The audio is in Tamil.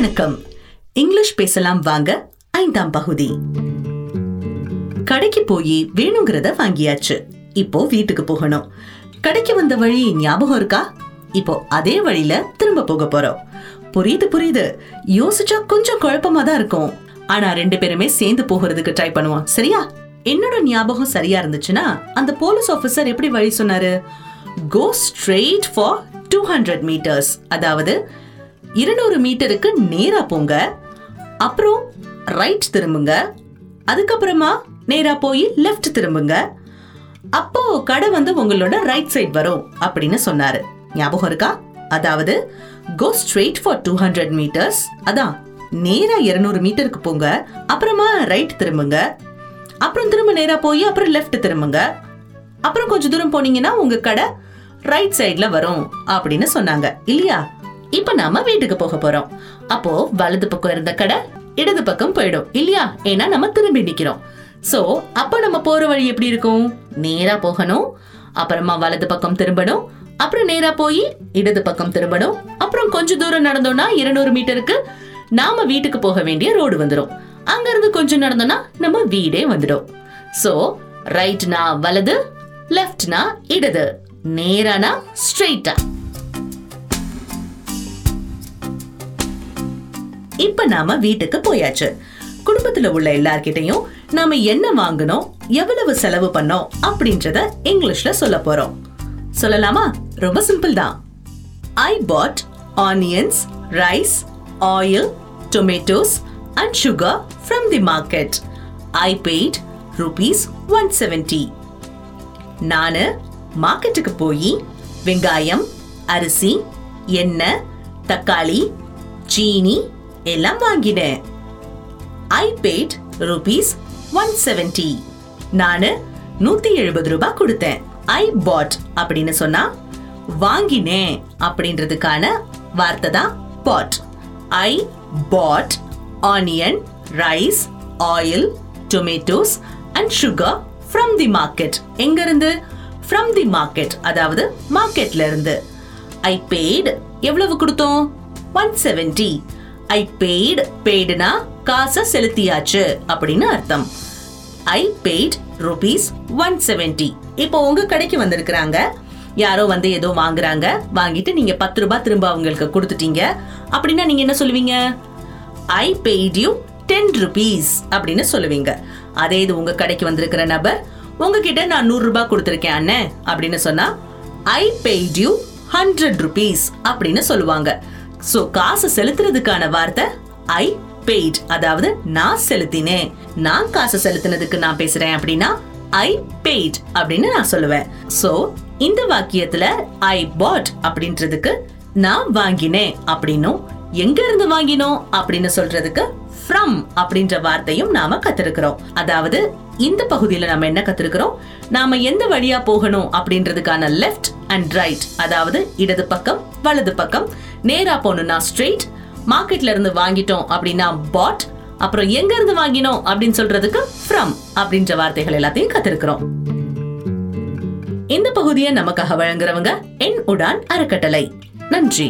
வணக்கம். இங்கிலீஷ் பேசலாம் வாங்க ஐந்தாம் பகுதி. கடைக்கு போய் வேணுங்கிறத வாங்கியாச்சு. இப்போ வீட்டுக்கு போகணும். கடைக்கு வந்த வழி ஞாபகம் இருக்கா? இப்போ அதே வழியில திரும்ப போக போறோம். புரியுது புரியுது. யோசிச்சா கொஞ்சம் குழப்பமா தான் இருக்கும். ஆனா ரெண்டு பேருமே சேர்ந்து போகிறதுக்கு ட்ரை பண்ணுவோம். சரியா? என்னோட ஞாபகம் சரியா இருந்துச்சுன்னா அந்த போலீஸ் ஆபீசர் எப்படி வழி சொன்னாரு? Go straight for two hundred metres அதாவது இருநூறு மீட்டருக்கு நேரா போங்க. அப்புறம் ரைட் திரும்புங்க. அதுக்கப்புறமா நேரா போய் லெஃப்ட் திரும்புங்க. அப்போ கடை வந்து உங்களோட ரைட் சைட் வரும் அப்படின்னு சொன்னாரு. ஞாபகம் இருக்கா? அதாவது go straight for two hundred metres அதான் நேரா இருநூறு மீட்டருக்கு போங்க. அப்புறமா ரைட் திரும்புங்க. அப்புறம் திரும்ப நேரா போய் அப்புறம் லெஃப்ட் திரும்புங்க. அப்புறம் கொஞ்ச தூரம் போனீங்கன்னா உங்க கடை ரைட் சைட்ல வரும் அப்படின்னு சொன்னாங்க. இல்லையா? இப்ப நாம வீட்டுக்கு போக போறோம். அப்போ வலது பக்கம் இருந்த கடை இடது பக்கம் போயிடும் இல்லையா? ஏன்னா நம்ம திரும்பி நிக்கிறோம். சோ அப்ப நம்ம போற வழி எப்படி இருக்கும்? நேரா போகணும் அப்புறமா வலது பக்கம் திரும்பணும் அப்புறம் நேரா போய் இடது பக்கம் திரும்பணும் அப்புறம் கொஞ்ச தூரம் நடந்தோம்னா இருநூறு மீட்டருக்கு நாம வீட்டுக்கு போக வேண்டிய ரோடு வந்துடும் அங்கிருந்து கொஞ்சம் நடந்தோம்னா நம்ம வீடே வந்துடும். சோ ரைட்னா வலது லெஃப்ட்னா இடது நேரானா ஸ்ட்ரெயிட்டா இப்ப நாம வீட்டுக்கு போயாச்சு. குடும்பத்துல உள்ள எல்லார்கிட்டயும் நாம என்ன வாங்கணும் எவ்வளவு செலவு பண்ணோம் அப்படின்றத இங்கிலீஷ்ல சொல்ல போறோம். சொல்லலாமா? ரொம்ப சிம்பிள் தான். I bought onions rice oil tomatoes and sugar from the market I paid rupees one seventy நானு மார்க்கெட்டுக்கு போய் வெங்காயம் அரிசி எண்ணெய் தக்காளி சீனி எல்லாம் வாங்கினேன். I paid rupees one seventy நானு நூத்தி எழுபது ரூபாய் கொடுத்தேன். ஐ பாட் அப்படின்னு சொன்னா வாங்கினேன் அப்படின்றதுக்கான வார்த்தை தான் bought I bought onion rice oil tomatoes and sugar from the market எங்க இருந்து ஃப்ரம் தி மார்க்கெட் அதாவது மார்க்கெட்ல இருந்து. ஐ பெய்டு எவ்வளவு கொடுத்தோம்? ஒன் செவன்டி ஐ பெய்டு பெய்டுனா காசை செலுத்தியாச்சு அப்படின்னு அர்த்தம். I paid rupees one seventy இப்போ உங்க கடைக்கு வந்திருக்கிறாங்க. யாரோ வந்து ஏதோ வாங்குறாங்க. வாங்கிட்டு நீங்க பத்து ரூபாய் திரும்ப அவங்களுக்கு கொடுத்துட்டீங்க. அப்படின்னா நீங்க என்ன சொல்லுவீங்க? I paid you ten rupees அப்படின்னு சொல்லுவீங்க. அதே இது உங்க கடைக்கு வந்திருக்கிற நபர் உங்ககிட்ட நான் நூறு ரூபாய் கொடுத்துருக்கேன் அண்ணன் அப்படின்னு சொன்னா I paid you hundred rupees அப்படின்னு சொல்லுவாங்க. சோ காசு செலுத்துறதுக்கான வார்த்தை ஐ பெய்ட் அதாவது நான் செலுத்தினேன். நான் காசு செலுத்தினதுக்கு நான் பேசுறேன் அப்படின்னா ஐ பெய்ட் அப்படின்னு நான் சொல்லுவேன். சோ இந்த வாக்கியத்துல ஐ பாட் அப்படின்றதுக்கு நான் வாங்கினேன் அப்படின்னும் எங்க இருந்து வாங்கினோம்? அப்படின்னு சொல்றதுக்கு ஃப்ரம் அப்படின்ற வார்த்தையும் நாம கத்திருக்கிறோம். அதாவது இந்த பகுதியில நாம என்ன கத்திருக்கிறோம்? நாம எந்த வழியா போகணும் அப்படின்றதுக்கான லெஃப்ட் அண்ட் ரைட் அதாவது இடது பக்கம் வலது பக்கம். நேரா போகணும்னா ஸ்ட்ரெயிட் மார்க்கெட்ல இருந்து வாங்கிட்டோம் அப்படின்னா பாட் அப்புறம் எங்க இருந்து வாங்கினோம் அப்படின்னு சொல்றதுக்கு ஃப்ரம் அப்படின்ற வார்த்தைகள் எல்லாத்தையும் கத்திருக்கிறோம். இந்த பகுதியை நமக்காக வழங்குறவங்க என் உடான் அறக்கட்டளை. நன்றி.